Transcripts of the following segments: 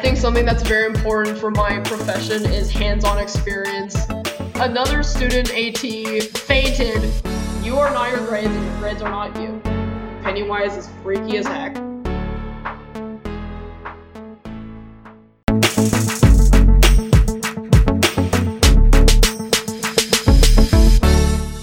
think something that's very important for my profession is hands-on experience. Another student AT fainted. You are not your grades and your grades are not you. Pennywise is freaky as heck.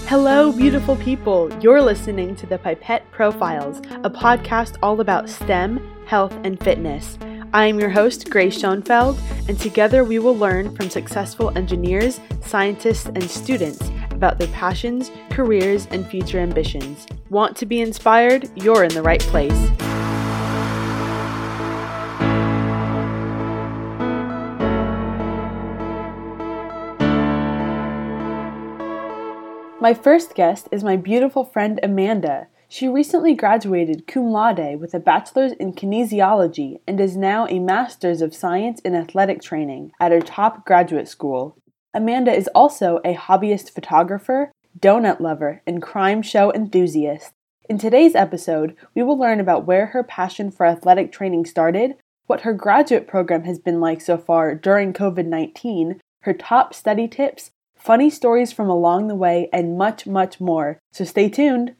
Hello, beautiful people. You're listening to the Pipette Profiles, a podcast all about STEM, health, and fitness. I am your host, Grace Schoenfeld, and together we will learn from successful engineers, scientists, and students about their passions, careers, and future ambitions. Want to be inspired? You're in the right place. My first guest is my beautiful friend Amanda. She recently graduated cum laude with a bachelor's in kinesiology and is now a master's of science in athletic training at her top graduate school. Amanda is also a hobbyist photographer, donut lover, and crime show enthusiast. In today's episode, we will learn about where her passion for athletic training started, what her graduate program has been like so far during COVID 19, her top study tips, funny stories from along the way, and much, much more. So stay tuned.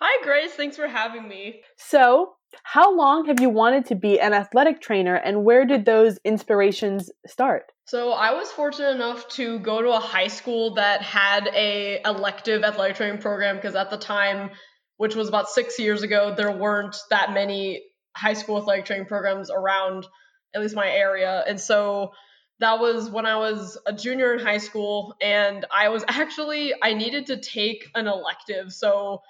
Hi, Grace. Thanks for having me. So, how long have you wanted to be an athletic trainer, and where did those inspirations start? So I was fortunate enough to go to a high school that had a elective athletic training program because at the time, which was about six years ago, there weren't that many high school athletic training programs around, at least my area, and so that was when I was a junior in high school, and I was actually I needed to take an elective, so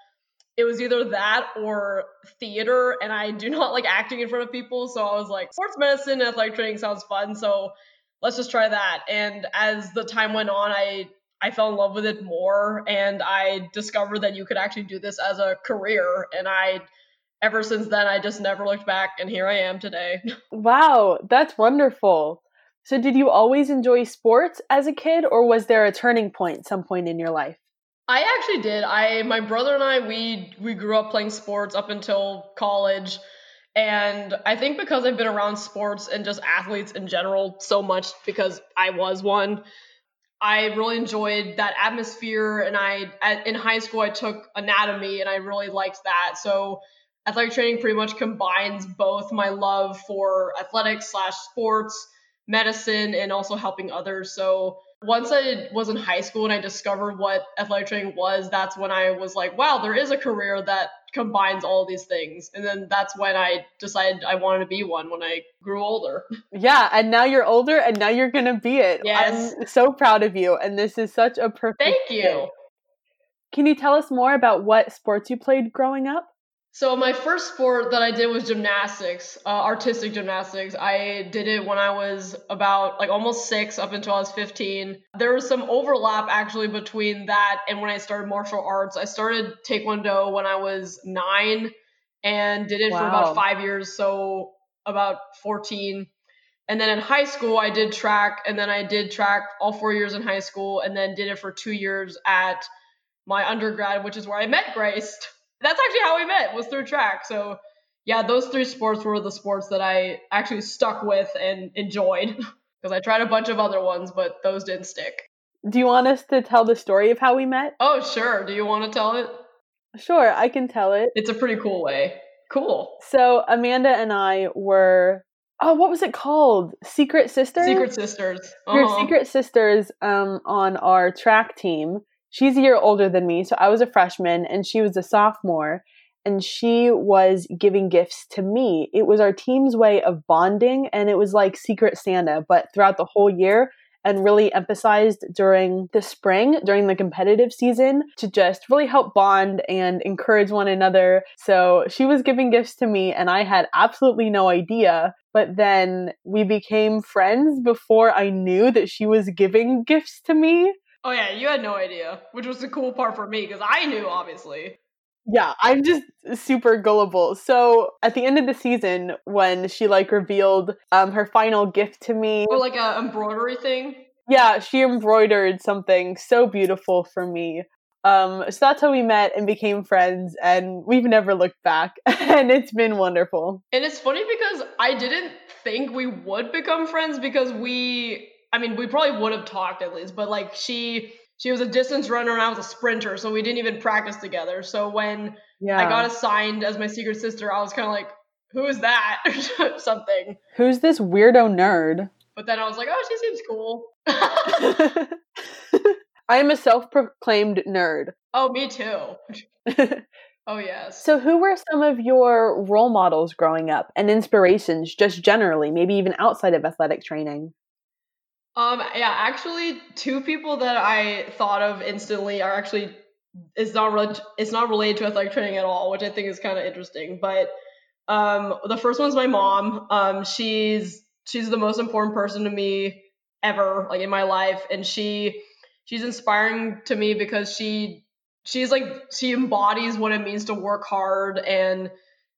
it was either that or theater, and I do not like acting in front of people, so I was like, sports medicine athletic training sounds fun, so let's just try that. And as the time went on, I I fell in love with it more, and I discovered that you could actually do this as a career, and I ever since then I just never looked back, and here I am today. Wow, that's wonderful. So, did you always enjoy sports as a kid, or was there a turning point some point in your life? I actually did. I my brother and I we we grew up playing sports up until college. And I think because I've been around sports and just athletes in general so much because I was one, I really enjoyed that atmosphere. And I, in high school, I took anatomy and I really liked that. So athletic training pretty much combines both my love for athletics slash sports, medicine, and also helping others. So once I was in high school and I discovered what athletic training was, that's when I was like, wow, there is a career that combines all these things. And then that's when I decided I wanted to be one when I grew older. Yeah, and now you're older and now you're going to be it. Yes. I'm so proud of you and this is such a perfect Thank you. Fit. Can you tell us more about what sports you played growing up? So my first sport that I did was gymnastics, uh, artistic gymnastics. I did it when I was about like almost six up until I was 15. There was some overlap actually between that and when I started martial arts. I started Taekwondo when I was nine and did it wow. for about five years, so about 14. And then in high school, I did track, and then I did track all four years in high school, and then did it for two years at my undergrad, which is where I met Grace. That's actually how we met was through track. So yeah, those three sports were the sports that I actually stuck with and enjoyed because I tried a bunch of other ones, but those didn't stick. Do you want us to tell the story of how we met? Oh, sure. Do you want to tell it? Sure, I can tell it. It's a pretty cool way. Cool. So Amanda and I were oh, what was it called? Secret Sisters. Secret Sisters. Uh-huh. Your Secret Sisters um, on our track team, she's a year older than me. So I was a freshman and she was a sophomore. And she was giving gifts to me. It was our team's way of bonding, and it was like Secret Santa, but throughout the whole year, and really emphasized during the spring, during the competitive season, to just really help bond and encourage one another. So she was giving gifts to me, and I had absolutely no idea. But then we became friends before I knew that she was giving gifts to me. Oh yeah, you had no idea, which was the cool part for me because I knew obviously. Yeah, I'm just super gullible. So at the end of the season, when she like revealed um her final gift to me, or like a embroidery thing. Yeah, she embroidered something so beautiful for me. Um, so that's how we met and became friends, and we've never looked back, and it's been wonderful. And it's funny because I didn't think we would become friends because we I mean, we probably would have talked at least, but like she she was a distance runner and I was a sprinter, so we didn't even practice together. So when yeah. I got assigned as my secret sister, I was kind of like, who is that? or something. Who's this weirdo nerd? But then I was like, oh, she seems cool. I am a self proclaimed nerd. Oh, me too. oh, yes. So, who were some of your role models growing up and inspirations, just generally, maybe even outside of athletic training? Um, yeah, actually, two people that I thought of instantly are actually it's not re- it's not related to athletic training at all, which I think is kind of interesting. But um, the first one's my mom. Um, she's she's the most important person to me ever, like in my life, and she she's inspiring to me because she she's like she embodies what it means to work hard and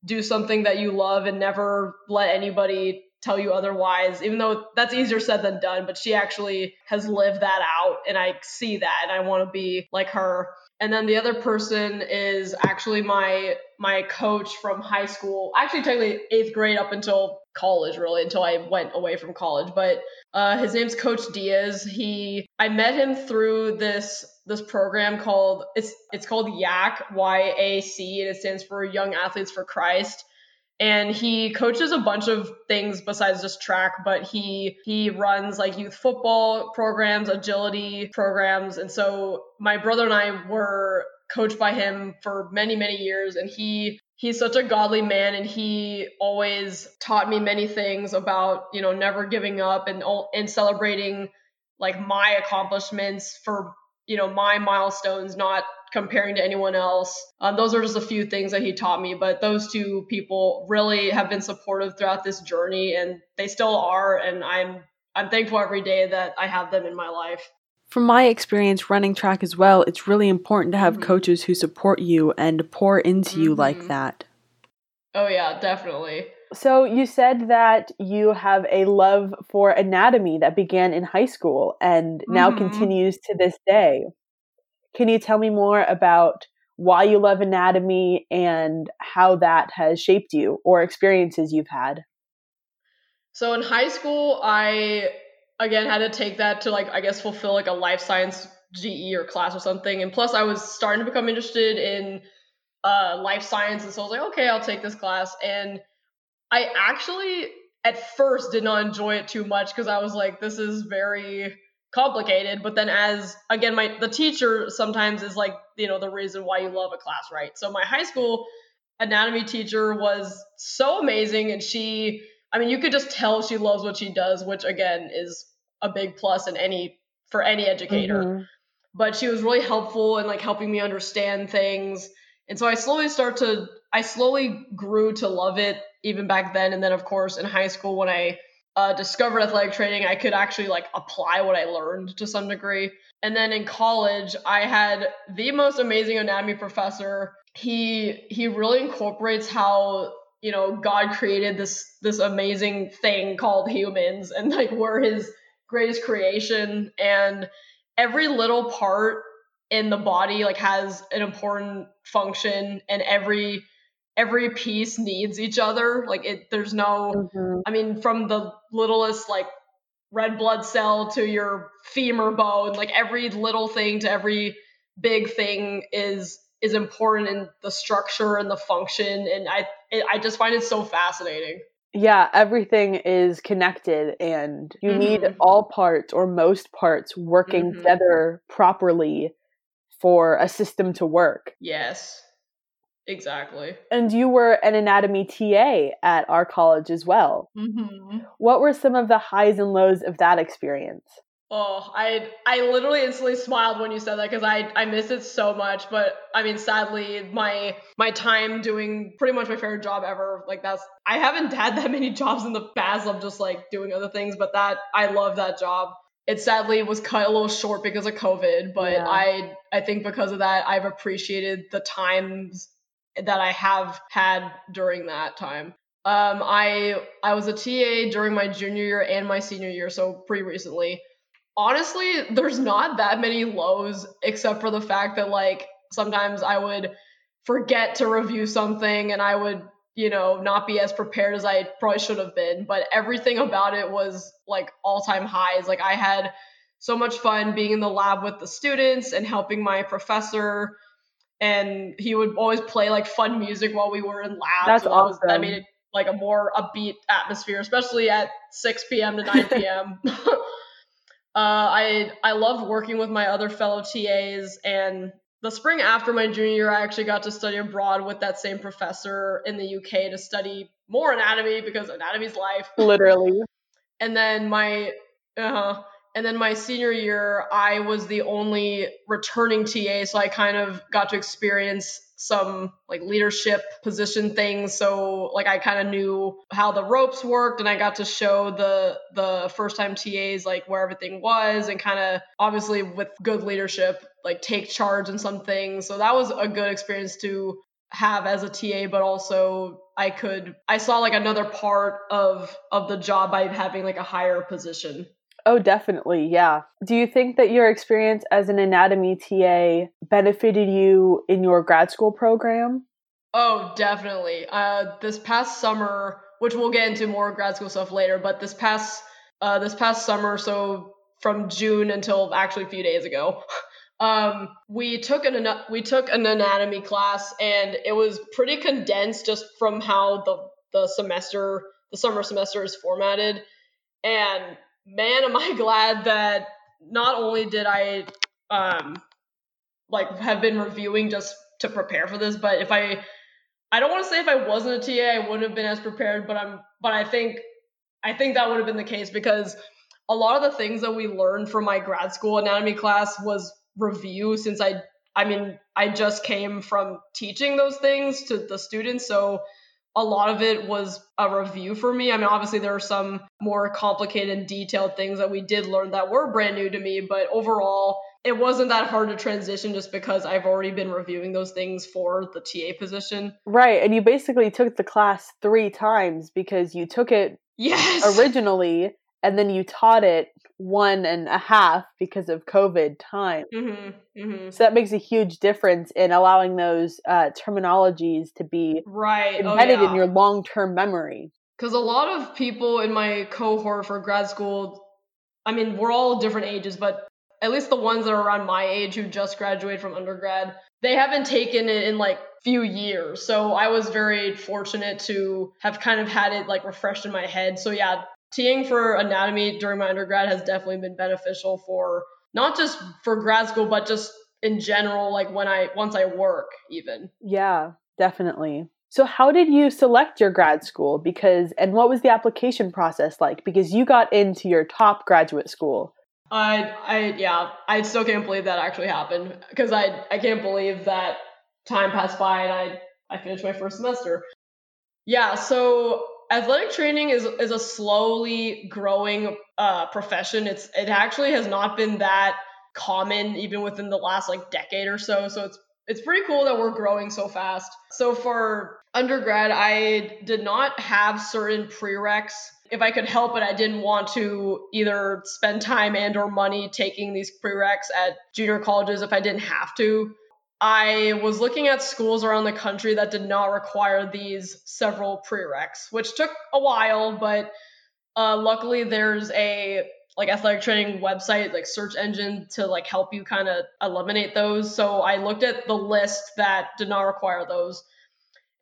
do something that you love and never let anybody tell you otherwise even though that's easier said than done but she actually has lived that out and i see that and i want to be like her. And then the other person is actually my my coach from high school actually technically eighth grade up until college really until i went away from college but uh, his name's coach diaz. He i met him through this this program called it's it's called y-a-c and it stands for young athletes for christ and he coaches a bunch of things besides just track but he he runs like youth football programs agility programs. And so my brother and i were coached by him for many many years. And he he's such a godly man and he always taught me many things about you know never giving up and and celebrating like my accomplishments for you know my milestones not comparing to anyone else. Um, those are just a few things that he taught me, but those two people really have been supportive throughout this journey, and they still are. And I'm I'm thankful every day that I have them in my life. From my experience running track as well, it's really important to have mm-hmm. coaches who support you and pour into mm-hmm. you like mm-hmm. that. Oh yeah, definitely. So you said that you have a love for anatomy that began in high school and now mm-hmm. continues to this day. Can you tell me more about why you love anatomy and how that has shaped you or experiences you've had? So in high school, I again had to take that to like I guess fulfill like a life science GE or class or something. And plus, I was starting to become interested in uh, life science, and so I was like, okay, I'll take this class. And I actually at first did not enjoy it too much because I was like, this is very complicated but then as again my the teacher sometimes is like you know the reason why you love a class right? So my high school anatomy teacher was so amazing and she i mean you could just tell she loves what she does which again is a big plus in any for any educator. Mm-hmm. but she was really helpful in like helping me understand things. And so i slowly start to i slowly grew to love it even back then. And then of course in high school when i uh, discovered athletic training, I could actually like apply what I learned to some degree. And then in college, I had the most amazing anatomy professor. He he really incorporates how you know God created this this amazing thing called humans, and like we're His greatest creation, and every little part in the body like has an important function, and every every piece needs each other. Like it, there's no, mm-hmm. I mean, from the littlest like red blood cell to your femur bone, like every little thing to every big thing is is important in the structure and the function. And I, it, I just find it so fascinating. Yeah, everything is connected, and you mm-hmm. need all parts or most parts working mm-hmm. together properly for a system to work. Yes. Exactly. And you were an anatomy TA at our college as well. Mm-hmm. What were some of the highs and lows of that experience? Oh, I I literally instantly smiled when you said that because I I miss it so much. But I mean, sadly, my my time doing pretty much my favorite job ever. Like that's I haven't had that many jobs in the past of just like doing other things, but that I love that job. It sadly was cut a little short because of COVID, but yeah. I I think because of that I've appreciated the times that I have had during that time. Um, I I was a TA during my junior year and my senior year, so pretty recently. Honestly, there's not that many lows except for the fact that like sometimes I would forget to review something and I would you know, not be as prepared as I probably should have been. But everything about it was like all time highs. Like I had so much fun being in the lab with the students and helping my professor. And he would always play like fun music while we were in lab. That's so awesome. That, made it like a more upbeat atmosphere, especially at 6 p.m. to 9 p.m. uh, I I loved working with my other fellow TAs, and the spring after my junior year, I actually got to study abroad with that same professor in the UK to study more anatomy because anatomy's life. Literally. And then my uh, and then my senior year, I was the only returning TA, so I kind of got to experience some like leadership position things. So like I kind of knew how the ropes worked, and I got to show the the first time TAs like where everything was, and kind of obviously with good leadership, like take charge in some things. So that was a good experience to have as a TA, but also I could I saw like another part of of the job by having like a higher position. Oh, definitely. Yeah. Do you think that your experience as an anatomy TA benefited you in your grad school program? Oh, definitely. Uh, this past summer, which we'll get into more grad school stuff later, but this past uh, this past summer, so from June until actually a few days ago, um, we took an we took an anatomy class, and it was pretty condensed just from how the the semester the summer semester is formatted, and man, am I glad that not only did I um like have been reviewing just to prepare for this, but if I I don't want to say if I wasn't a TA, I wouldn't have been as prepared, but I'm but I think I think that would have been the case because a lot of the things that we learned from my grad school anatomy class was review since I I mean, I just came from teaching those things to the students, so a lot of it was a review for me. I mean, obviously, there are some more complicated and detailed things that we did learn that were brand new to me, but overall, it wasn't that hard to transition just because I've already been reviewing those things for the TA position. Right. And you basically took the class three times because you took it yes. originally and then you taught it one and a half because of COVID time. Mm-hmm, mm-hmm. So that makes a huge difference in allowing those uh, terminologies to be right embedded oh, yeah. in your long term memory. Because a lot of people in my cohort for grad school, I mean, we're all different ages, but at least the ones that are around my age who just graduated from undergrad, they haven't taken it in like few years. So I was very fortunate to have kind of had it like refreshed in my head. So yeah, TAing for anatomy during my undergrad has definitely been beneficial for not just for grad school, but just in general, like when I once I work even. Yeah, definitely. So how did you select your grad school? Because and what was the application process like? Because you got into your top graduate school. I I yeah, I still can't believe that actually happened because I I can't believe that time passed by and I I finished my first semester. Yeah, so athletic training is is a slowly growing uh, profession. It's it actually has not been that common even within the last like decade or so. So it's it's pretty cool that we're growing so fast. So for undergrad, I did not have certain prereqs. If I could help it, I didn't want to either spend time and or money taking these prereqs at junior colleges if I didn't have to. I was looking at schools around the country that did not require these several prereqs, which took a while, but uh, luckily there's a like athletic training website like search engine to like help you kind of eliminate those. So I looked at the list that did not require those.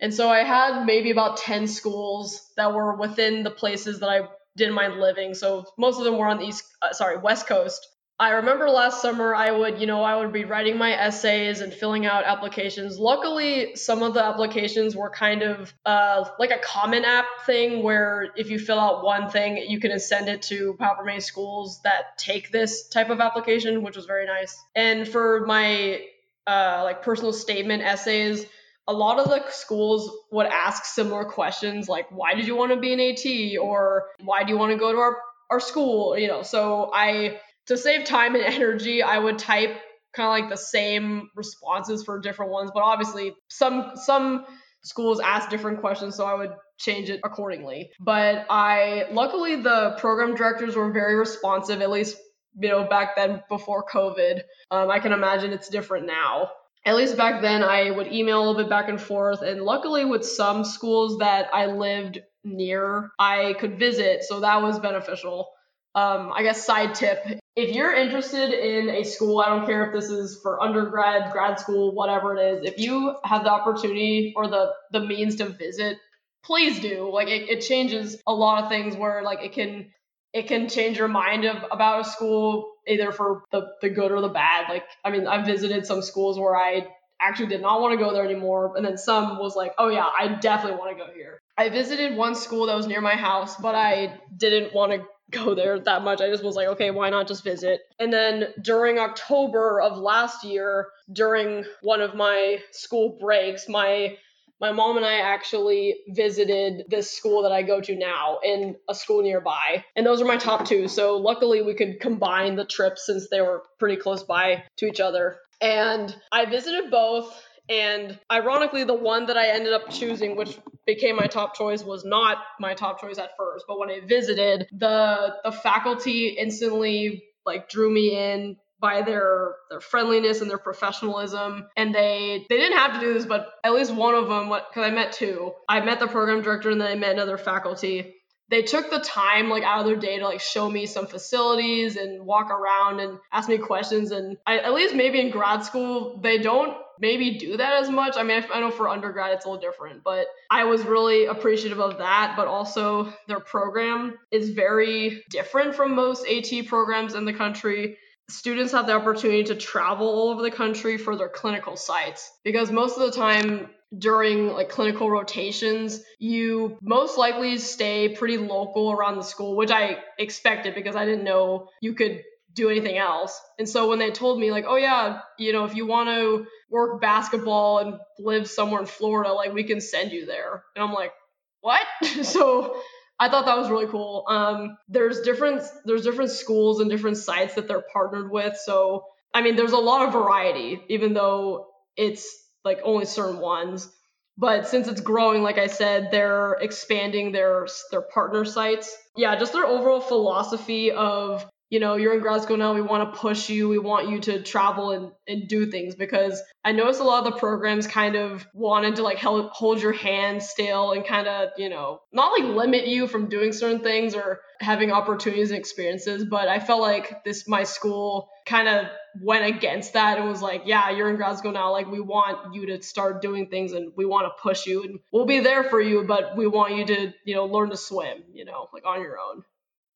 And so I had maybe about 10 schools that were within the places that I didn't mind living. So most of them were on the east uh, sorry, west coast. I remember last summer I would, you know, I would be writing my essays and filling out applications. Luckily, some of the applications were kind of uh, like a common app thing where if you fill out one thing, you can send it to however many schools that take this type of application, which was very nice. And for my uh, like personal statement essays, a lot of the schools would ask similar questions like, why did you want to be an AT? Or why do you want to go to our, our school? You know, so I to save time and energy, I would type kind of like the same responses for different ones, but obviously some some schools ask different questions, so I would change it accordingly. But I luckily the program directors were very responsive, at least you know back then before COVID. Um, I can imagine it's different now. at least back then, I would email a little bit back and forth. And luckily, with some schools that I lived near, I could visit. So that was beneficial. Um, I guess side tip if you're interested in a school, I don't care if this is for undergrad, grad school, whatever it is, if you have the opportunity or the the means to visit, please do. Like it, it changes a lot of things where like it can it can change your mind of about a school either for the, the good or the bad. Like I mean, I've visited some schools where I actually did not want to go there anymore, and then some was like, oh yeah, I definitely want to go here. I visited one school that was near my house, but I didn't want to go there that much. I just was like, okay, why not just visit? And then during October of last year, during one of my school breaks, my my mom and I actually visited this school that I go to now in a school nearby. And those are my top two. So luckily we could combine the trips since they were pretty close by to each other. And I visited both and ironically, the one that I ended up choosing, which became my top choice, was not my top choice at first. But when I visited, the the faculty instantly like drew me in by their their friendliness and their professionalism. And they they didn't have to do this but at least one of them because i met two. I met the program director and then i met another faculty. They took the time like out of their day to like show me some facilities and walk around and ask me questions. And I, at least maybe in grad school they don't maybe do that as much. I mean I, I know for undergrad it's a little different but i was really appreciative of that but also their program is very different from most at programs in the country. Students have the opportunity to travel all over the country for their clinical sites because most of the time during like clinical rotations, you most likely stay pretty local around the school, which I expected because I didn't know you could do anything else. And so when they told me like, "Oh yeah, you know, if you want to work basketball and live somewhere in Florida, like we can send you there." And I'm like, "What?" so I thought that was really cool. Um, there's different there's different schools and different sites that they're partnered with. So I mean, there's a lot of variety, even though it's like only certain ones. But since it's growing, like I said, they're expanding their their partner sites. Yeah, just their overall philosophy of you know, you're in grad school now, we want to push you, we want you to travel and, and do things because I noticed a lot of the programs kind of wanted to like hold, hold your hand still and kind of, you know, not like limit you from doing certain things or having opportunities and experiences, but I felt like this, my school kind of went against that and was like, yeah, you're in grad school now. Like, we want you to start doing things and we want to push you and we'll be there for you, but we want you to, you know, learn to swim, you know, like on your own,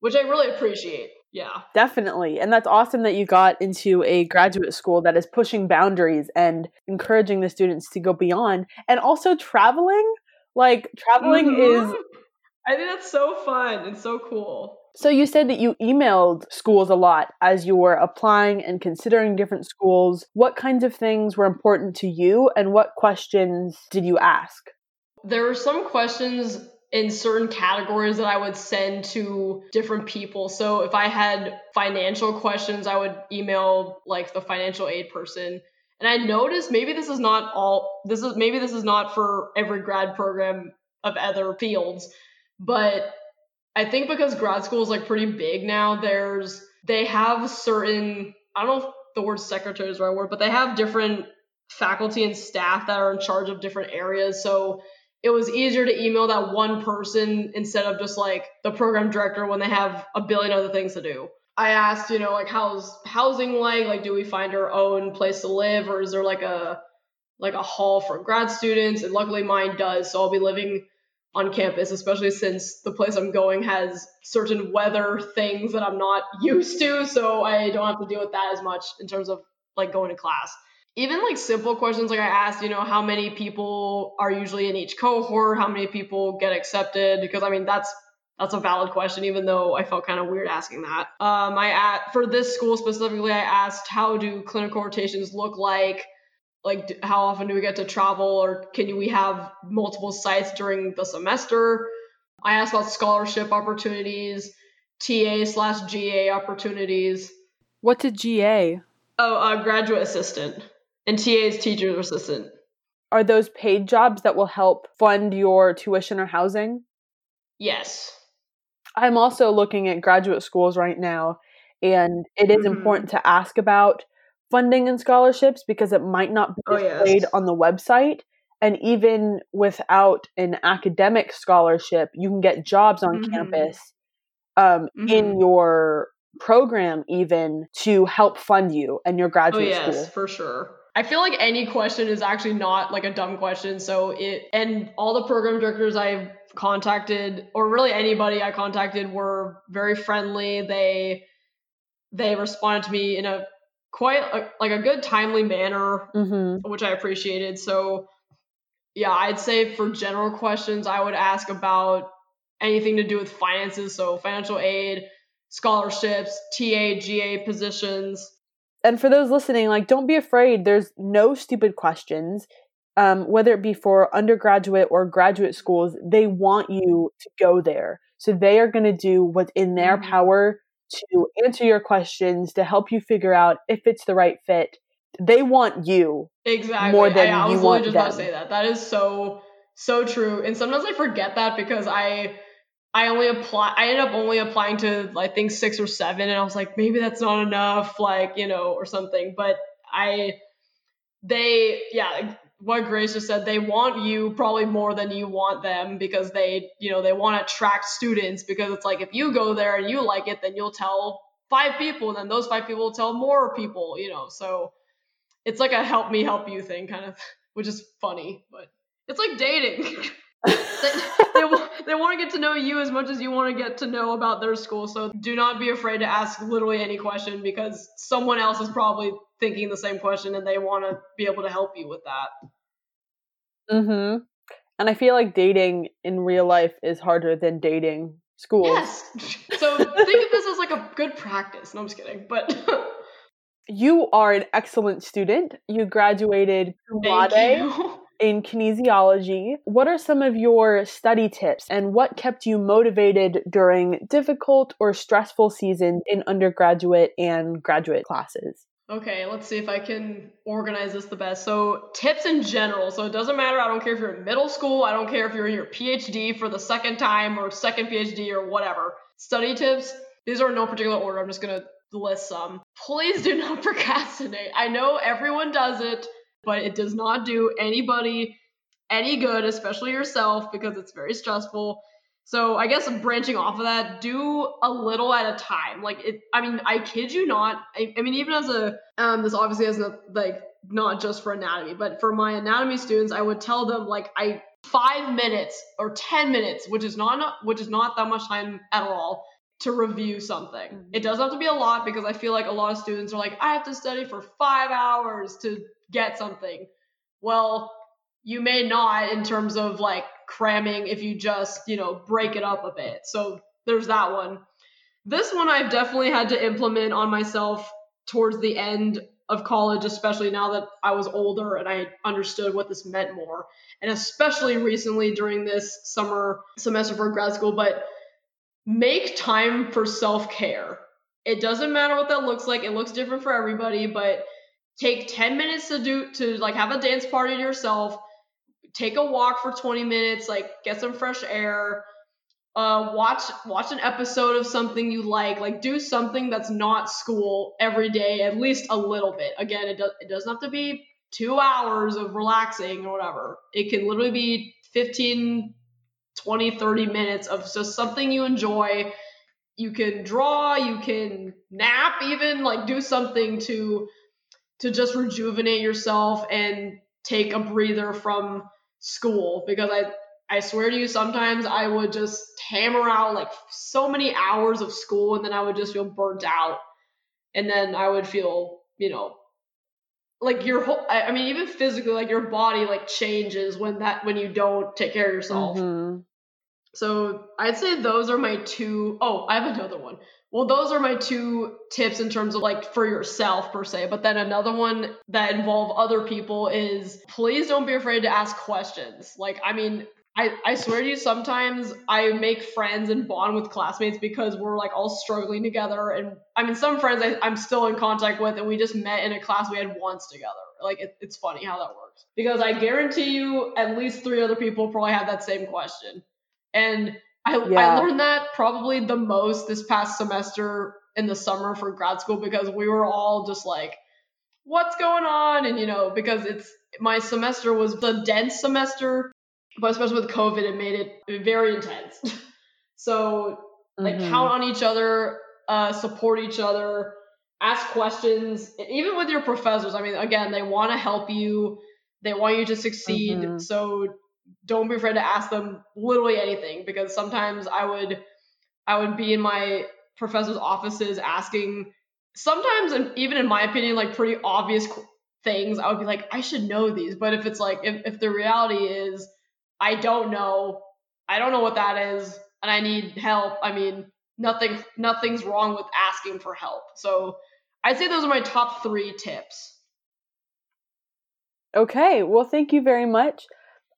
which I really appreciate. Yeah. Definitely. And that's awesome that you got into a graduate school that is pushing boundaries and encouraging the students to go beyond and also traveling. Like traveling mm-hmm. is I think that's so fun and so cool. So you said that you emailed schools a lot as you were applying and considering different schools. What kinds of things were important to you and what questions did you ask? There were some questions in certain categories that I would send to different people. So if I had financial questions, I would email like the financial aid person. And I noticed maybe this is not all this is maybe this is not for every grad program of other fields, but I think because grad school is like pretty big now, there's they have certain I don't know if the word secretary is the right word, but they have different faculty and staff that are in charge of different areas. So it was easier to email that one person instead of just like the program director when they have a billion other things to do. I asked, you know, like how's housing like? Like do we find our own place to live or is there like a like a hall for grad students? And luckily mine does, so I'll be living on campus, especially since the place I'm going has certain weather things that I'm not used to, so I don't have to deal with that as much in terms of like going to class even like simple questions like I asked, you know, how many people are usually in each cohort, how many people get accepted because I mean that's that's a valid question even though I felt kind of weird asking that. Um I at for this school specifically I asked how do clinical rotations look like? Like how often do we get to travel or can we have multiple sites during the semester? I asked about scholarship opportunities, TA slash GA opportunities. What's a GA? Oh, a graduate assistant. And TA is teacher assistant. Are those paid jobs that will help fund your tuition or housing? Yes. I'm also looking at graduate schools right now, and it is mm-hmm. important to ask about funding and scholarships because it might not be Oh, displayed yes. on the website. And even without an academic scholarship, you can get jobs on Mhm. campus um, in Mhm. your program, even to help fund you and your Oh graduate yes, school. for sure. I feel like any question is actually not like a dumb question. So it and all the program directors I've contacted, or really anybody I contacted, were very friendly. They they responded to me in a quite a, like a good timely manner, hmm which I appreciated. So yeah, I'd say for general questions, I would ask about anything to do with finances, so financial aid, scholarships, TA, GA positions. And for those listening, like, don't be afraid. There's no stupid questions. Um, whether it be for undergraduate or graduate schools, they want you to go there. So they are going to do what's in their Mhm. power to answer your questions, to help you figure out if it's the right fit. They want you. Exactly. more than I, I you want just about to them. say that. That is so so true. And sometimes I forget that because I I only apply I ended up only applying to I think six or seven and I was like, maybe that's not enough, like, you know, or something. But I they yeah, what Grace just said, they want you probably more than you want them because they, you know, they want to attract students because it's like if you go there and you like it, then you'll tell five people and then those five people will tell more people, you know. So it's like a help me help you thing kind of which is funny but it's like dating they, they, want to get to know you as much as you want to get to know about their school so do not be afraid to ask literally any question because someone else is probably thinking the same question and they want to be able to help you with that. Hmm And I feel like dating in real life is harder than dating schools. yes! So think of this as like a good practice. No i'm just kidding but You are an excellent student. You graduated cum laude thank you in kinesiology. What are some of your study tips and what kept you motivated during difficult or stressful seasons in undergraduate and graduate classes? Okay, let's see if I can organize this the best. So, tips in general. So, it doesn't matter. I don't care if you're in middle school. I don't care if you're in your PhD for the second time or second PhD or whatever. Study tips. These are in no particular order. I'm just going to list some. Please do not procrastinate. I know everyone does it, but it does not do anybody any good, especially yourself, because it's very stressful. So I guess branching off of that, do a little at a time. Like it, I mean, I kid you not. I, I mean, even as a, um, this obviously has not like not just for anatomy, but for my anatomy students, I would tell them like I five minutes or ten minutes, which is not, which is not that much time at all to review something. Mhm. It doesn't have to be a lot because I feel like a lot of students are like, I have to study for five hours to get something. Well, you may not in terms of like cramming if you just, you know, break it up a bit. So there's that one. This one I've definitely had to implement on myself towards the end of college, especially now that I was older and I understood what this meant more. And especially recently during this summer semester for grad school, but make time for self care. It doesn't matter what that looks like, it looks different for everybody, but take 10 minutes to do to like have a dance party yourself take a walk for 20 minutes like get some fresh air uh watch watch an episode of something you like like do something that's not school every day at least a little bit. Again it, does, it doesn't have to be two hours of relaxing or whatever. It can literally be 15 20 30 minutes of just something you enjoy. You can draw you can nap even like do something to to just rejuvenate yourself and take a breather from school because I I swear to you sometimes I would just hammer out like so many hours of school and then I would just feel burnt out and then I would feel, you know, like your whole I mean even physically like your body like changes when that when you don't take care of yourself. Mhm. So I'd say those are my two oh, I have another one. Well, those are my two tips in terms of like for yourself per se. But then another one that involve other people is please don't be afraid to ask questions. Like, I mean, I, I swear to you, sometimes I make friends and bond with classmates because we're like all struggling together. And I mean, some friends I, I'm still in contact with, and we just met in a class we had once together. Like, it, it's funny how that works. Because I guarantee you, at least three other people probably have that same question. And I, I learned that probably the most this past semester in the summer for grad school because we were all just like what's going on? And, you know, because it's my semester was the dense semester, but especially with COVID, it made it very intense. so, like, mm-hmm. count on each other, uh, support each other, ask questions, even with your professors. I mean, again, they want to help you, they want you to succeed. Mm-hmm. So, don't be afraid to ask them literally anything because sometimes I would I would be in my professor's offices asking sometimes even in my opinion like pretty obvious things. I would be like i should know these. But if it's like if, if the reality is i don't know i don't know what that is and i need help i mean nothing nothing's wrong with asking for help. So i'd say those are my top three tips. Okay well thank you very much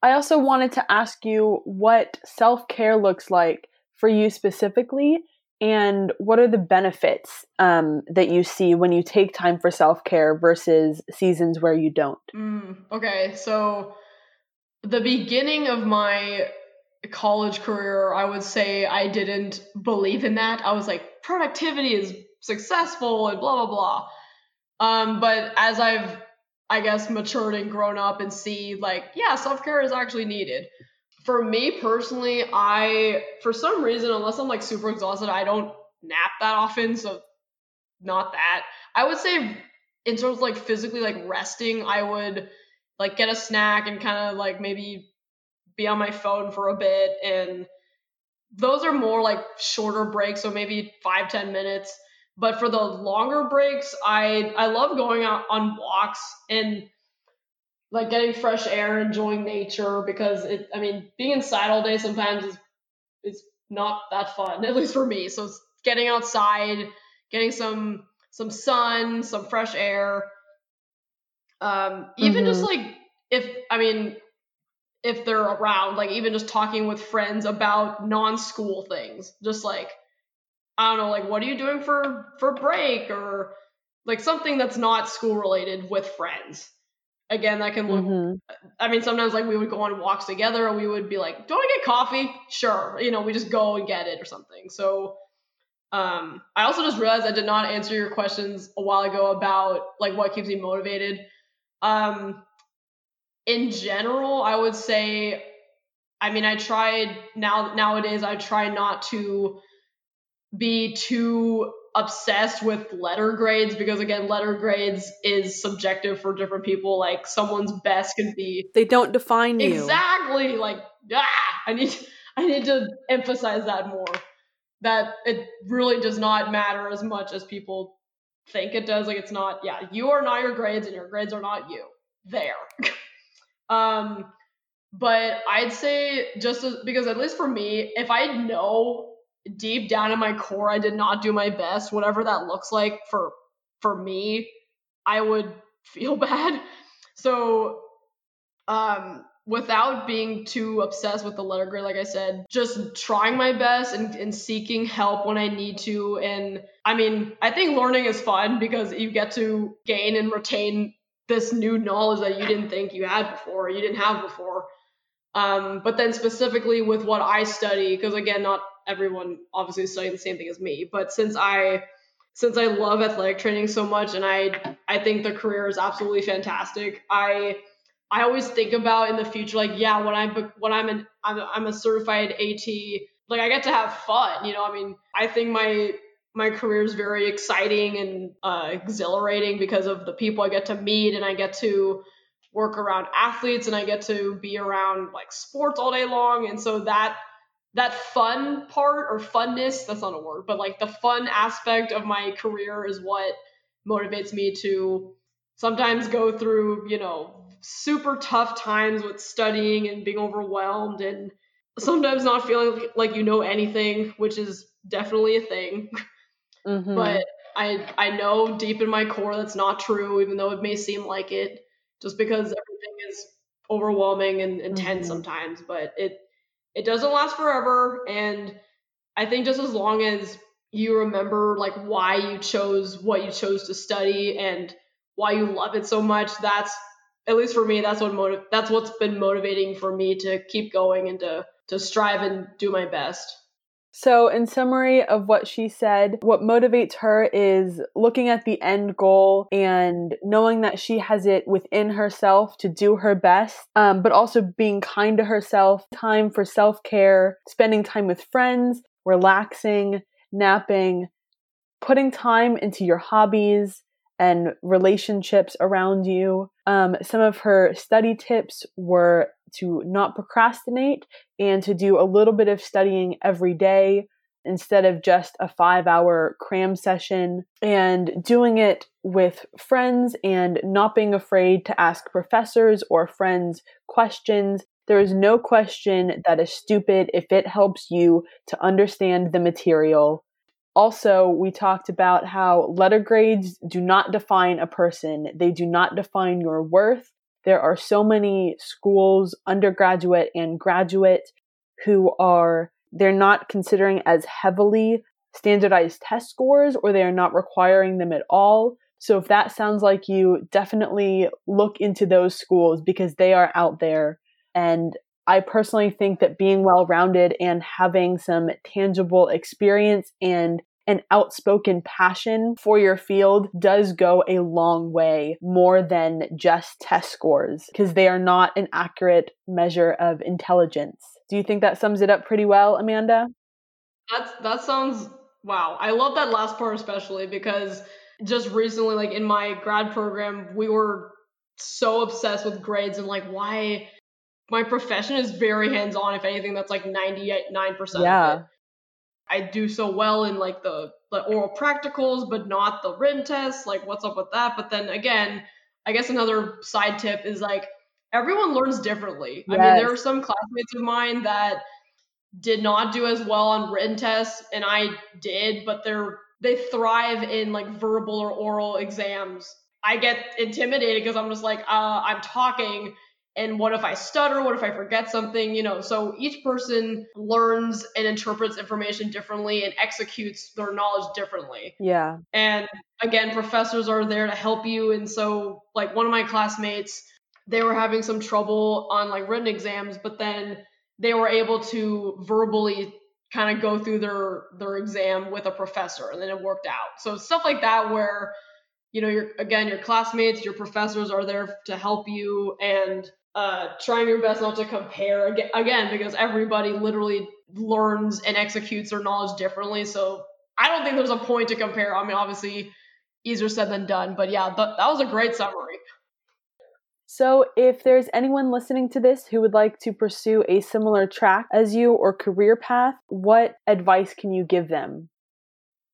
i also wanted to ask you what self-care looks like for you specifically and what are the benefits um, that you see when you take time for self-care versus seasons where you don't? Mm, okay so the beginning of my college career i would say i didn't believe in that. I was like productivity is successful and blah blah blah. Um, but as i've i guess matured and grown up and see like yeah self-care is actually needed for me personally, I for some reason, unless I'm like super exhausted, I don't nap that often. So not that. I would say in terms of like physically like resting, I would like get a snack and kind of like maybe be on my phone for a bit and those are more like shorter breaks so maybe five ten minutes but for the longer breaks i i love going out on walks and like getting fresh air, enjoying nature because it I mean, being inside all day sometimes is is not that fun, at least for me. So getting outside, getting some some sun, some fresh air. Um, even mm-hmm. just like if I mean if they're around, like even just talking with friends about non-school things, just like I don't know, like what are you doing for for break or like something that's not school related with friends. Again that can look mm-hmm. i mean sometimes like we would go on walks together or we would be like do i get coffee? Sure you know we just go and get it or something. So um i also just realized i did not answer your questions a while ago about like what keeps me motivated. Um in general i would say i mean i tried now nowadays i try not to be too obsessed with letter grades because again letter grades is subjective for different people. Like someone's best can be they don't define you. Exactly. Like ah, i need i need to emphasize that more. That it really does not matter as much as people think it does. Like it's not yeah you are not your grades and your grades are not you. There. Um but i'd say just as, because at least for me if i know deep down in my core I did not do my best, whatever that looks like for for me, I would feel bad. So um without being too obsessed with the letter grade, like I said, just trying my best and, and seeking help when I need to. And I mean, I think learning is fun because you get to gain and retain this new knowledge that you didn't think you had before, you didn't have before. Um, but then specifically with what I study, because again, not everyone obviously is studying the same thing as me, but since I since I love athletic training so much and I I think the career is absolutely fantastic. I I always think about in the future like yeah, when I when I'm an I'm, I'm a certified AT, like I get to have fun, you know? I mean, I think my my career is very exciting and uh, exhilarating because of the people I get to meet and I get to work around athletes and I get to be around like sports all day long and so that that fun part or funness that's not a word but like the fun aspect of my career is what motivates me to sometimes go through you know super tough times with studying and being overwhelmed and sometimes not feeling like you know anything which is definitely a thing mm-hmm. but i i know deep in my core that's not true even though it may seem like it just because everything is overwhelming and intense mm-hmm. sometimes but it it doesn't last forever and i think just as long as you remember like why you chose what you chose to study and why you love it so much that's at least for me that's what motiv- that's what's been motivating for me to keep going and to to strive and do my best So, in summary of what she said, what motivates her is looking at the end goal and knowing that she has it within herself to do her best, um, but also being kind to herself, time for self care, spending time with friends, relaxing, napping, putting time into your hobbies and relationships around you. Um, some of her study tips were to not procrastinate and to do a little bit of studying every day instead of just a five hour cram session and doing it with friends and not being afraid to ask professors or friends questions. There is no question that is stupid if it helps you to understand the material. Also, we talked about how letter grades do not define a person. They do not define your worth. There are so many schools, undergraduate and graduate, who are, they're not considering as heavily standardized test scores or they are not requiring them at all. So if that sounds like you, definitely look into those schools because they are out there. And I personally think that being well rounded and having some tangible experience and an outspoken passion for your field does go a long way more than just test scores because they are not an accurate measure of intelligence. Do you think that sums it up pretty well, Amanda? That's that sounds wow. I love that last part especially because just recently like in my grad program we were so obsessed with grades and like why my profession is very hands on if anything that's like 99% yeah. I do so well in like the, the oral practicals, but not the written tests. Like, what's up with that? But then again, I guess another side tip is like everyone learns differently. Yes. I mean, there are some classmates of mine that did not do as well on written tests, and I did, but they're they thrive in like verbal or oral exams. I get intimidated because I'm just like, uh, I'm talking and what if I stutter? What if I forget something? You know, so each person learns and interprets information differently and executes their knowledge differently. Yeah. And again, professors are there to help you. And so, like, one of my classmates, they were having some trouble on like written exams, but then they were able to verbally kind of go through their their exam with a professor and then it worked out. So stuff like that where you know, your again, your classmates, your professors are there to help you and uh, trying your best not to compare again, again because everybody literally learns and executes their knowledge differently. So I don't think there's a point to compare. I mean, obviously, easier said than done, but yeah, th- that was a great summary. So, if there's anyone listening to this who would like to pursue a similar track as you or career path, what advice can you give them?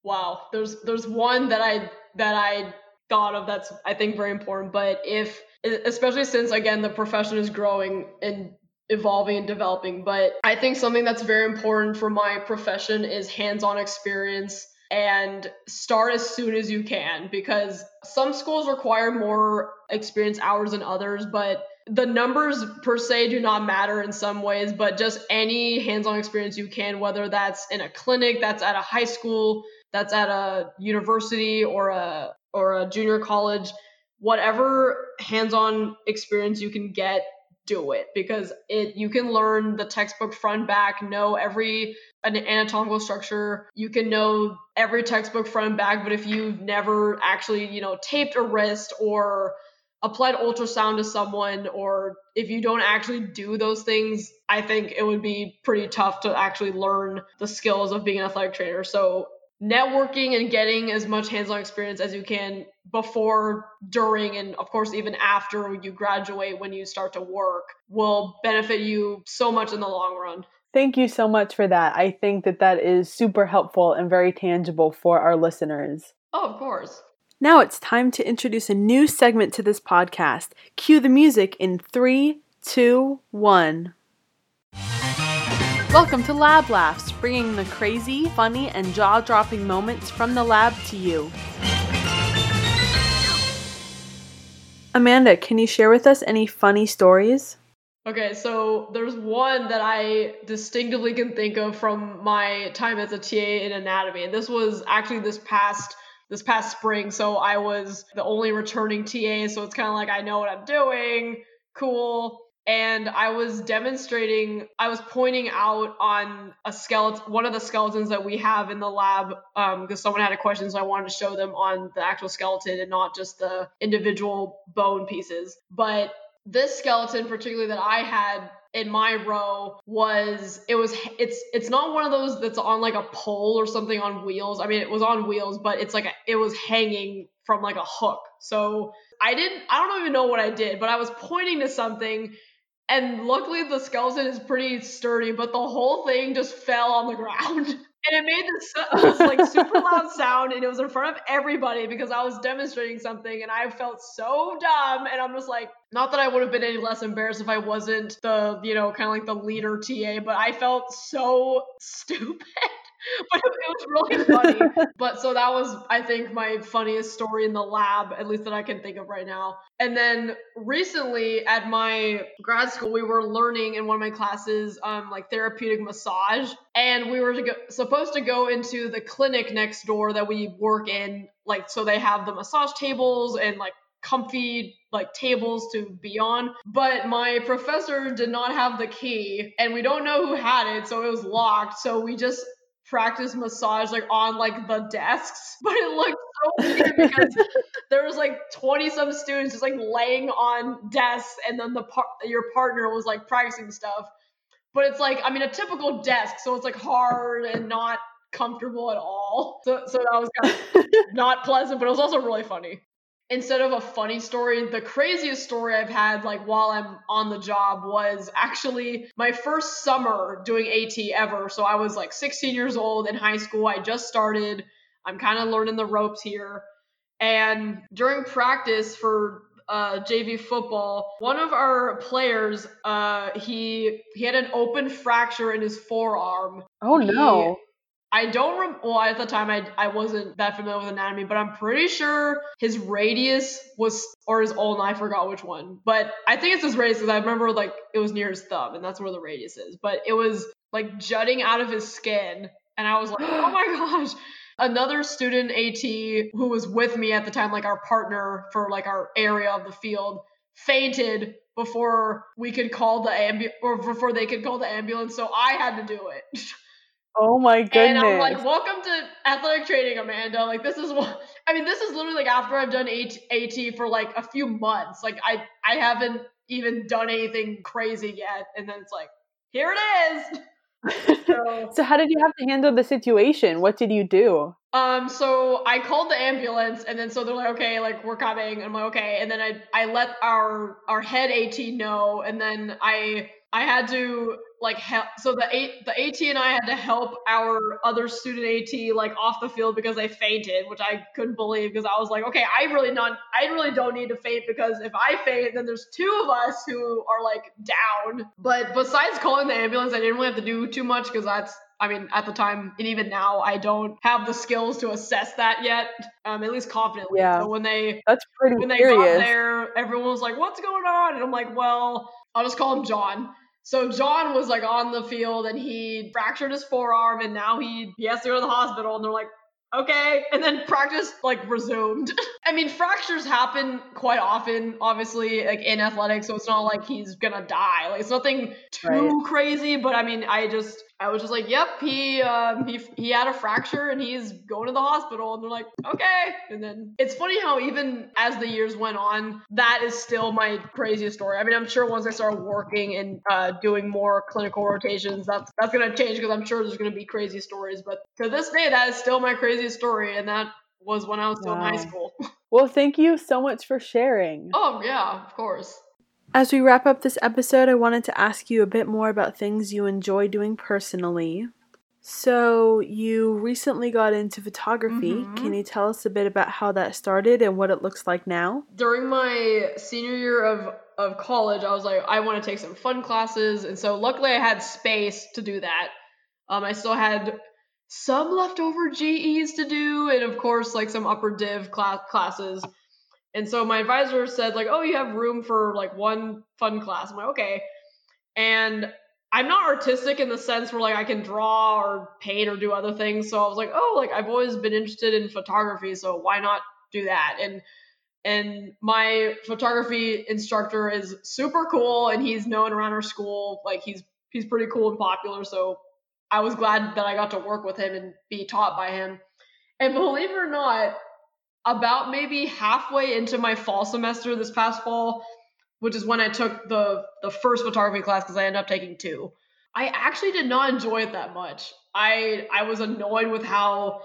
Wow, there's there's one that I that I thought of that's I think very important, but if especially since again the profession is growing and evolving and developing. But I think something that's very important for my profession is hands-on experience and start as soon as you can because some schools require more experience hours than others, but the numbers per se do not matter in some ways, but just any hands-on experience you can, whether that's in a clinic, that's at a high school, that's at a university or a or a junior college, whatever hands-on experience you can get do it. Because it you can learn the textbook front back know every an anatomical structure. You can know every textbook front back but if you've never actually you know taped a wrist or applied ultrasound to someone or if you don't actually do those things i think it would be pretty tough to actually learn the skills of being an athletic trainer. So networking and getting as much hands-on experience as you can before during and of course even after you graduate when you start to work will benefit you so much in the long run. Thank you so much for that. I think that that is super helpful and very tangible for our listeners. Oh of course. Now it's time to introduce a new segment to this podcast. Cue the music in three two one Welcome to Lab Laughs, bringing the crazy, funny, and jaw dropping moments from the lab to you. Amanda, can you share with us any funny stories? Okay, so there's one that I distinctively can think of from my time as a TA in anatomy. And this was actually this past this past spring, so I was the only returning TA, so it's kind of like I know what I'm doing. Cool and I was demonstrating, I was pointing out on a skeleton, one of the skeletons that we have in the lab, because um, someone had a question, so I wanted to show them on the actual skeleton and not just the individual bone pieces. But this skeleton, particularly that I had in my row was it was it's it's not one of those that's on like a pole or something on wheels. I mean it was on wheels, but it's like a, it was hanging from like a hook. So I didn't I don't even know what I did, but I was pointing to something and luckily the skeleton is pretty sturdy, but the whole thing just fell on the ground. And it made this, like super loud sound, and it was in front of everybody because I was demonstrating something, and I felt so dumb. And I'm just like, not that I would have been any less embarrassed if I wasn't the, you know, kind of like the leader TA, but I felt so stupid. but it, was really funny. but so that was, I think, my funniest story in the lab, at least that I can think of right now. And then recently at my grad school, we were learning in one of my classes, um, like therapeutic massage, and we were to go, supposed to go into the clinic next door that we work in. Like, so they have the massage tables and like comfy like tables to be on but my professor did not have the key and we don't know who had it so it was locked so we just practice massage like on like the desks, but it looked so weird because there was like 20 some students just like laying on desks and then the par- your partner was like practicing stuff. But it's like I mean a typical desk, so it's like hard and not comfortable at all. So so that was kind of not pleasant, but it was also really funny instead of a funny story, the craziest story I've had like while I'm on the job was actually my first summer doing AT ever. So I was like 16 years old in high school. I just started. I'm kind of learning the ropes here. And during practice for uh, JV football, one of our players, uh, he he had an open fracture in his forearm. Oh no! I don't rem- well at the time I I wasn't that familiar with anatomy, but I'm pretty sure his radius was or his ulna, I forgot which one. But I think it's his radius because I remember like it was near his thumb and that's where the radius is. But it was like jutting out of his skin and I was like, "Oh my gosh." Another student AT who was with me at the time, like our partner for like our area of the field, fainted before we could call the ambulance or before they could call the ambulance, so I had to do it. Oh my goodness. And I'm like, welcome to athletic training, Amanda. Like this is what I mean, this is literally like after I've done AT for like a few months. Like I I haven't even done anything crazy yet. And then it's like, here it is. So, so how did you have to handle the situation? What did you do? Um, so I called the ambulance and then so they're like, okay, like we're coming. And I'm like, okay. And then I I let our our head AT know and then I I had to like help. So the A, the AT and I had to help our other student AT like off the field because they fainted, which I couldn't believe because I was like, okay, I really not, I really don't need to faint because if I faint, then there's two of us who are like down. But besides calling the ambulance, I didn't really have to do too much because that's I mean, at the time, and even now, I don't have the skills to assess that yet, um, at least confidently. Yeah. So when they that's pretty when they serious. got there, everyone was like, "What's going on?" And I'm like, "Well, I'll just call him John." So John was like on the field and he fractured his forearm and now he he has to go to the hospital and they're like, okay. And then practice like resumed. I mean, fractures happen quite often, obviously, like in athletics, so it's not like he's gonna die. Like it's nothing too right. crazy, but I mean, I just I was just like, yep, he um, he he had a fracture and he's going to the hospital. And they're like, okay. And then it's funny how even as the years went on, that is still my craziest story. I mean, I'm sure once I start working and uh, doing more clinical rotations, that's that's gonna change because I'm sure there's gonna be crazy stories. But to this day, that is still my craziest story, and that was when I was still wow. in high school. well, thank you so much for sharing. Oh yeah, of course. As we wrap up this episode, I wanted to ask you a bit more about things you enjoy doing personally. So, you recently got into photography. Mm-hmm. Can you tell us a bit about how that started and what it looks like now? During my senior year of, of college, I was like, I want to take some fun classes. And so, luckily, I had space to do that. Um, I still had some leftover GEs to do, and of course, like some upper div class classes. And so my advisor said, like, oh, you have room for like one fun class. I'm like, okay. And I'm not artistic in the sense where like I can draw or paint or do other things. So I was like, oh, like I've always been interested in photography, so why not do that? And And my photography instructor is super cool and he's known around our school. Like he's he's pretty cool and popular. So I was glad that I got to work with him and be taught by him. And believe it or not, about maybe halfway into my fall semester this past fall, which is when I took the the first photography class because I ended up taking two. I actually did not enjoy it that much. I I was annoyed with how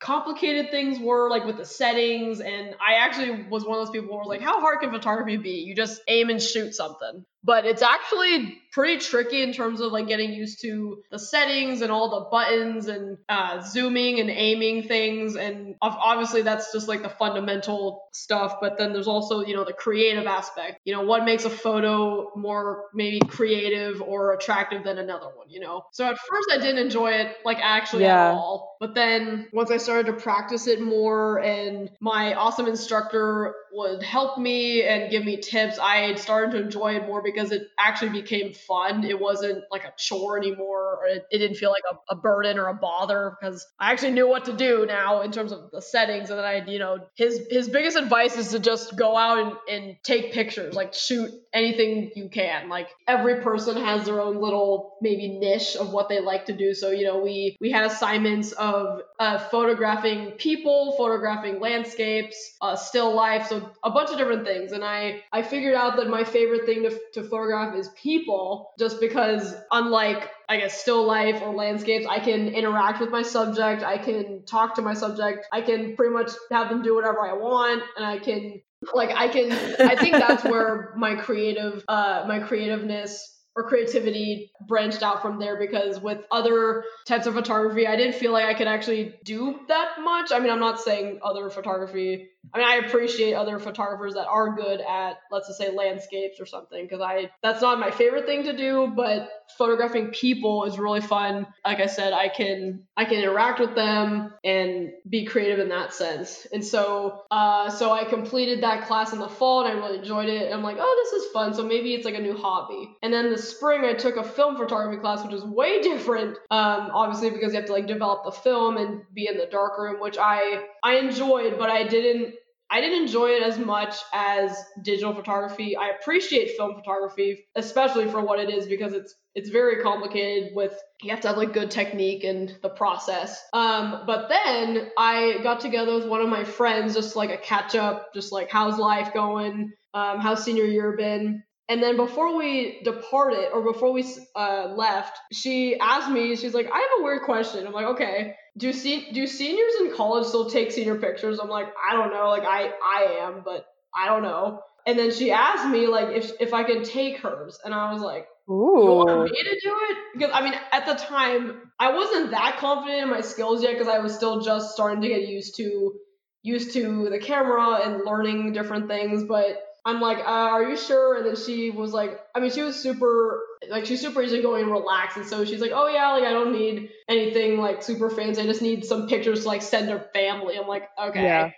complicated things were like with the settings and I actually was one of those people who was like how hard can photography be? You just aim and shoot something but it's actually pretty tricky in terms of like getting used to the settings and all the buttons and uh, zooming and aiming things. And obviously that's just like the fundamental stuff but then there's also you know the creative aspect. You know what makes a photo more maybe creative or attractive than another one you know? So at first i didn't enjoy it like actually yeah. at all. But then once i started to practice it more and my awesome instructor would help me and give me tips i started to enjoy it more because because it actually became fun. It wasn't like a chore anymore, or it, it didn't feel like a, a, burden or a bother because I actually knew what to do now in terms of the settings. And then I, you know, his his biggest advice is to just go out and, and take pictures, like shoot anything you can. Like every person has their own little maybe niche of what they like to do. So you know, we we had assignments of uh, photographing people, photographing landscapes, uh, still life, so a bunch of different things. And I I figured out that my favorite thing to to photograph is people, just because unlike I guess still life or landscapes, I can interact with my subject, I can talk to my subject, I can pretty much have them do whatever I want, and I can like I can I think that's where my creative uh my creativeness or creativity branched out from there because with other types of photography, I didn't feel like I could actually do that much. I mean, I'm not saying other photography. I mean, I appreciate other photographers that are good at, let's just say, landscapes or something, because I that's not my favorite thing to do. But photographing people is really fun. Like I said, I can I can interact with them and be creative in that sense. And so, uh, so I completed that class in the fall, and I really enjoyed it. And I'm like, oh, this is fun. So maybe it's like a new hobby. And then the spring, I took a film photography class, which is way different. Um, obviously because you have to like develop the film and be in the dark room, which I I enjoyed, but I didn't I didn't enjoy it as much as digital photography. I appreciate film photography, especially for what it is, because it's it's very complicated with you have to have like good technique and the process. Um, but then I got together with one of my friends, just like a catch up, just like how's life going, um, how's senior year been, and then before we departed, or before we uh, left, she asked me, she's like, I have a weird question. I'm like, okay. Do se- do seniors in college still take senior pictures? I'm like, I don't know. Like I I am, but I don't know. And then she asked me like if if I could take hers, and I was like, Ooh. You want me to do it? Because I mean, at the time, I wasn't that confident in my skills yet because I was still just starting to get used to used to the camera and learning different things. But I'm like, uh, are you sure? And then she was like, I mean, she was super, like, she's super easy going and relaxed. And so she's like, oh, yeah, like, I don't need anything, like, super fancy. I just need some pictures to, like, send her family. I'm like, okay. Yeah.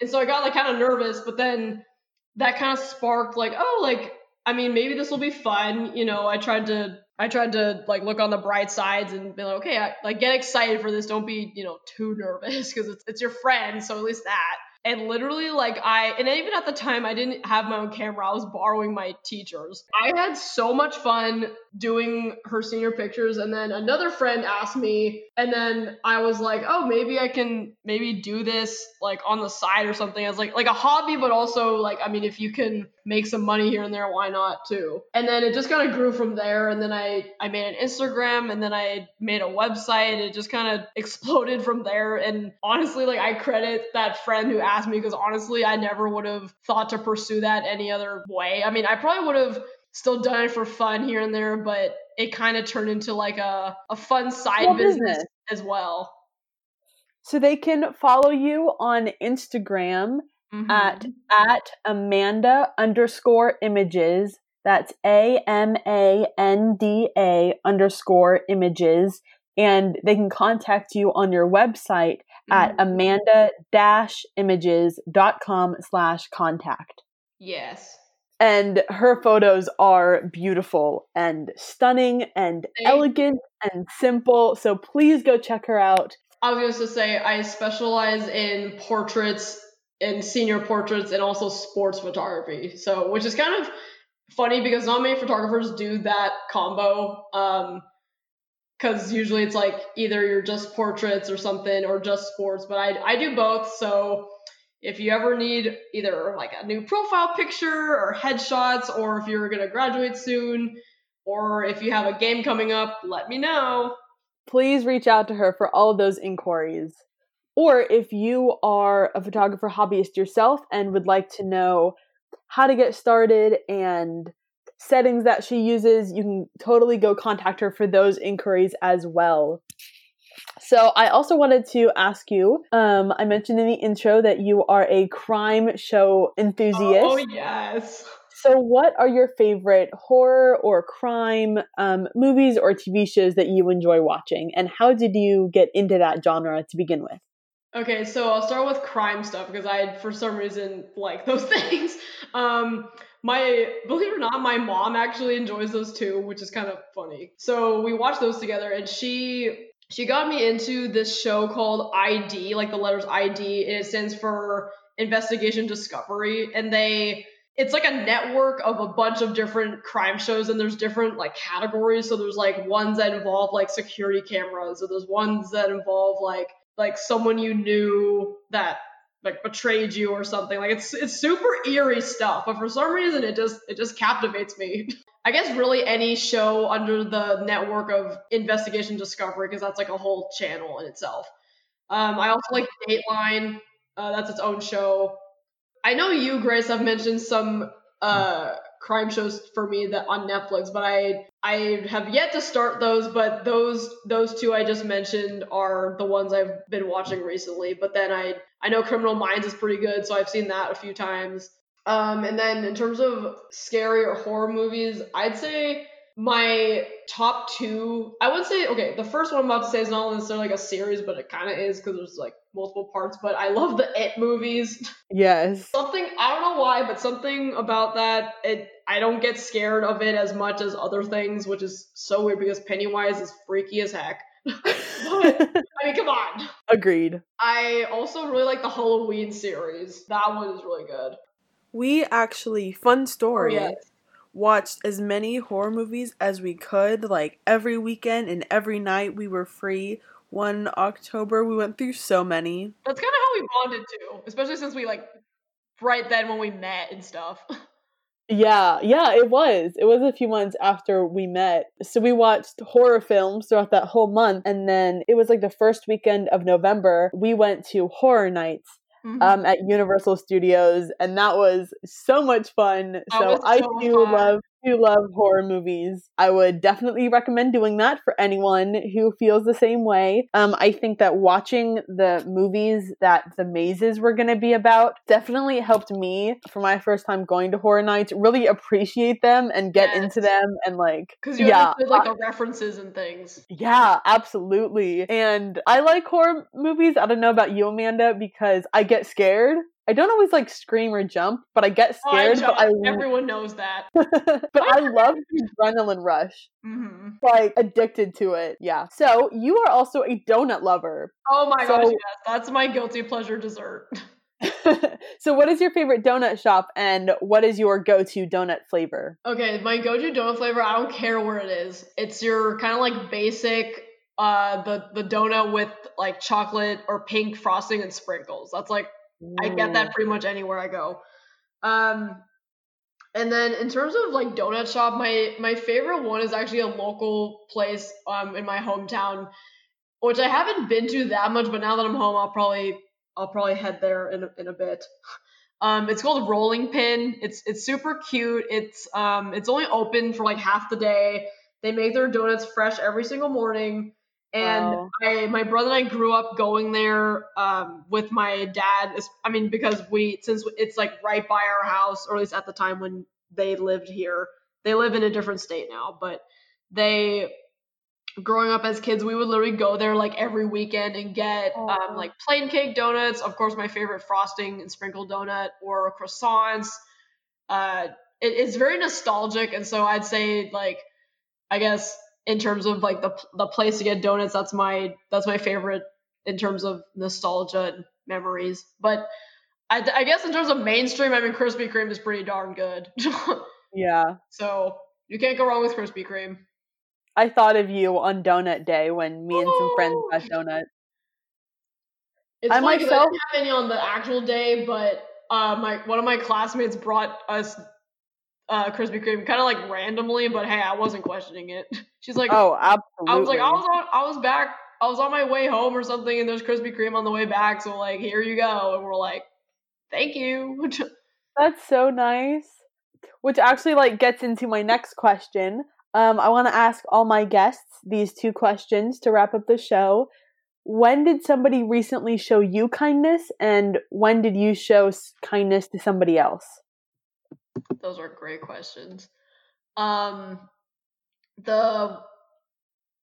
And so I got, like, kind of nervous, but then that kind of sparked, like, oh, like, I mean, maybe this will be fun. You know, I tried to, I tried to, like, look on the bright sides and be like, okay, I, like, get excited for this. Don't be, you know, too nervous because it's, it's your friend. So at least that and literally like i and even at the time i didn't have my own camera. I was borrowing my teacher's. I had so much fun doing her senior pictures and then another friend asked me and then i was like oh maybe i can maybe do this like on the side or something. As like like a hobby but also like i mean if you can make some money here and there why not too? And then it just kind of grew from there and then i i made an instagram and then i made a website it just kind of exploded from there. And honestly like i credit that friend who asked me because honestly i never would have thought to pursue that any other way. I mean i probably would have still done it for fun here and there, but it kind of turned into like a, a fun side business. business as well. So they can follow you on Instagram mm-hmm. at at Amanda underscore images. That's A M A N D A underscore images. And they can contact you on your website at mm-hmm. at amanda images.com slash contact. Yes and her photos are beautiful and stunning and elegant and simple. So please go check her out. I was going to say I specialize in portraits and senior portraits and also sports photography. So, which is kind of funny because not many photographers do that combo. Um, because usually it's like either you're just portraits or something or just sports, but I I do both. So if you ever need either like a new profile picture or headshots, or if you're gonna graduate soon, or if you have a game coming up, let me know. Please reach out to her for all of those inquiries. Or if you are a photographer hobbyist yourself and would like to know how to get started and settings that she uses, you can totally go contact her for those inquiries as well. So, I also wanted to ask you um, I mentioned in the intro that you are a crime show enthusiast. Oh, yes. So, what are your favorite horror or crime um, movies or TV shows that you enjoy watching? And how did you get into that genre to begin with? Okay, so I'll start with crime stuff because I, for some reason, like those things. Um, my, believe it or not, my mom actually enjoys those too, which is kind of funny. So we watched those together, and she she got me into this show called ID, like the letters ID. and It stands for Investigation Discovery, and they it's like a network of a bunch of different crime shows and there's different like categories so there's like ones that involve like security cameras or there's ones that involve like like someone you knew that like betrayed you or something. Like it's it's super eerie stuff, but for some reason it just it just captivates me. I guess really any show under the network of Investigation Discovery because that's like a whole channel in itself. Um, I also like Dateline. Uh, that's its own show. I know you, Grace, have mentioned some uh, crime shows for me that on Netflix, but I I have yet to start those. But those those two I just mentioned are the ones I've been watching recently. But then I I know Criminal Minds is pretty good, so I've seen that a few times. Um, and then in terms of scary or horror movies, I'd say my top two, I would say, okay, the first one I'm about to say is not necessarily like a series, but it kind of is because there's like multiple parts. But I love the It movies. Yes. something, I don't know why, but something about that, it I don't get scared of it as much as other things, which is so weird because Pennywise is freaky as heck. but, I mean, come on. Agreed. I also really like the Halloween series. That one is really good. We actually, fun story, Oh, yes. watched as many horror movies as we could, like every weekend and every night we were free. One October, we went through so many. That's kind of how we bonded too, especially since we like right then when we met and stuff. Yeah, yeah, it was. It was a few months after we met. So we watched horror films throughout that whole month. And then it was like the first weekend of November, we went to horror nights Mm-hmm. um, at Universal Studios. And that was so much fun. That so I so do fun. love do love horror movies. I would definitely recommend doing that for anyone who feels the same way. Um, I think that watching the movies that the mazes were going to be about definitely helped me for my first time going to horror nights really appreciate them and get Yes. into them and like Because you yeah, understood like the references and things. yeah, absolutely. And I like horror movies. I don't know about you, Amanda, because I get scared. I don't always like scream or jump, but I get Oh, I scared. but I Everyone knows that. but I love the adrenaline rush. hmm Like addicted to it. Yeah. So you are also a donut lover. Oh my So- gosh, yes, that's my guilty pleasure dessert. so what is your favorite donut shop and what is your go-to donut flavor? Okay, my go-to donut flavor, I don't care where it is. It's your kind of like basic uh the the donut with like chocolate or pink frosting and sprinkles. That's like I get that pretty much anywhere I go. Um and then in terms of like donut shop, my my favorite one is actually a local place um in my hometown, which I haven't been to that much, but now that I'm home, I'll probably I'll probably head there in a, in a bit. Um, it's called Rolling Pin. It's it's super cute. It's um it's only open for like half the day. They make their donuts fresh every single morning. And Wow. I my brother and I grew up going there um with my dad. I mean because we since it's like right by our house, or at least at the time when they lived here. They live in a different state now, but they growing up as kids, we would literally go there like every weekend and get um, like plain cake donuts. Of course, my favorite frosting and sprinkle donut or croissants. Uh, it, it's very nostalgic, and so I'd say like I guess in terms of like the the place to get donuts, that's my that's my favorite in terms of nostalgia and memories. But I, I guess in terms of mainstream, I mean, Krispy Kreme is pretty darn good. Yeah. so you can't go wrong with Krispy Kreme. I thought of you on donut day when me and some friends got donuts. It's I funny myself- I didn't have any on the actual day, but uh, my one of my classmates brought us uh, Krispy Kreme kind of like randomly, but hey, I wasn't questioning it. She's like, Oh, absolutely. I was like, I was on, I was back, I was on my way home or something, and there's Krispy Kreme on the way back, so like, here you go, and we're like, thank you. That's so nice. Which actually like gets into my next question. Um, I want to ask all my guests these two questions to wrap up the show. When did somebody recently show you kindness, and when did you show kindness to somebody else? Those are great questions. Um, the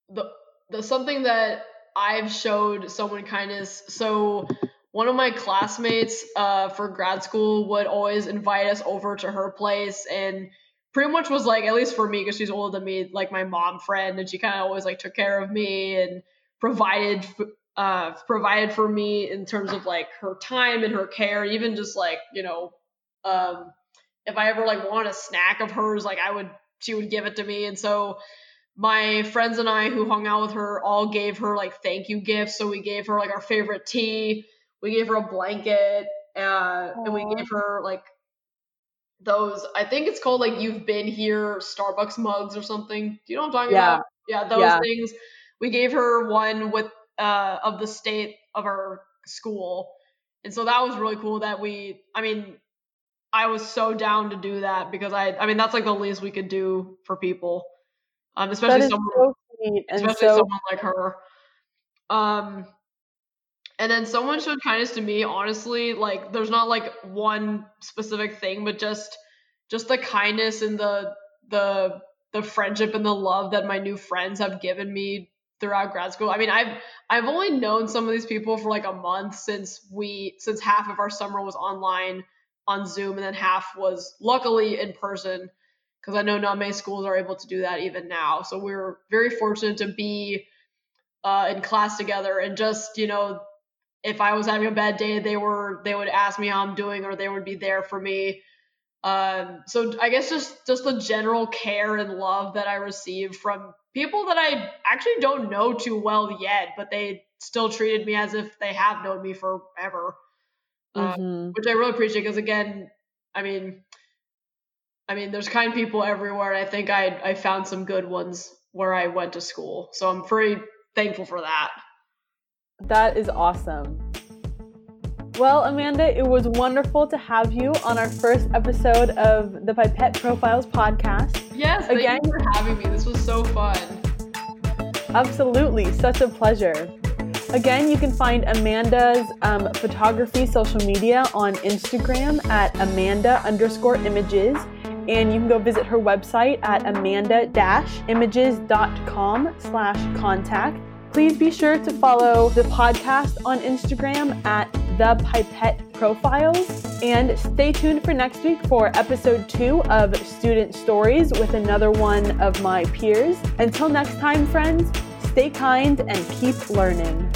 the the something that I've showed someone kindness. So one of my classmates uh, for grad school would always invite us over to her place and pretty much was like at least for me because she's older than me like my mom friend and she kind of always like took care of me and provided uh provided for me in terms of like her time and her care even just like you know um if I ever like want a snack of hers, like I would, she would give it to me. And so my friends and I who hung out with her all gave her like thank you gifts. So we gave her like our favorite tea, we gave her a blanket, uh, and we gave her like those. I think it's called like you've been here Starbucks mugs or something. Do you know what I'm talking Yeah. about? Yeah, those Yeah. things. We gave her one with uh of the state of our school. And so that was really cool that we I mean I was so down to do that because I I mean that's like the least we could do for people. Um especially someone so especially so someone like her. Um and then someone showed kindness to me, honestly, like there's not like one specific thing, but just just the kindness and the the the friendship and the love that my new friends have given me throughout grad school. I mean, I've I've only known some of these people for like a month since we since half of our summer was online on Zoom and then half was luckily in person because I know not many schools are able to do that even now. So we were very fortunate to be uh, in class together and just you know if I was having a bad day, they were they would ask me how I'm doing or they would be there for me. Um, so I guess just just the general care and love that I received from people that I actually don't know too well yet, but they still treated me as if they have known me forever um, Mhm. which I really appreciate because again, I mean, I mean, there's kind people everywhere. And I think I I found some good ones where I went to school, so I'm pretty thankful for that. That is awesome. Well, Amanda, it was wonderful to have you on our first episode of the Pipette Profiles podcast. Yes, thank Again- you for having me. This was so fun. Absolutely, such a pleasure. Again, you can find Amanda's um, photography social media on Instagram at Amanda underscore images. And you can go visit her website at amanda-images.com slash contact. Please be sure to follow the podcast on Instagram at the Pipette Profiles. And stay tuned for next week for episode two of Student Stories with another one of my peers. Until next time, friends, stay kind and keep learning.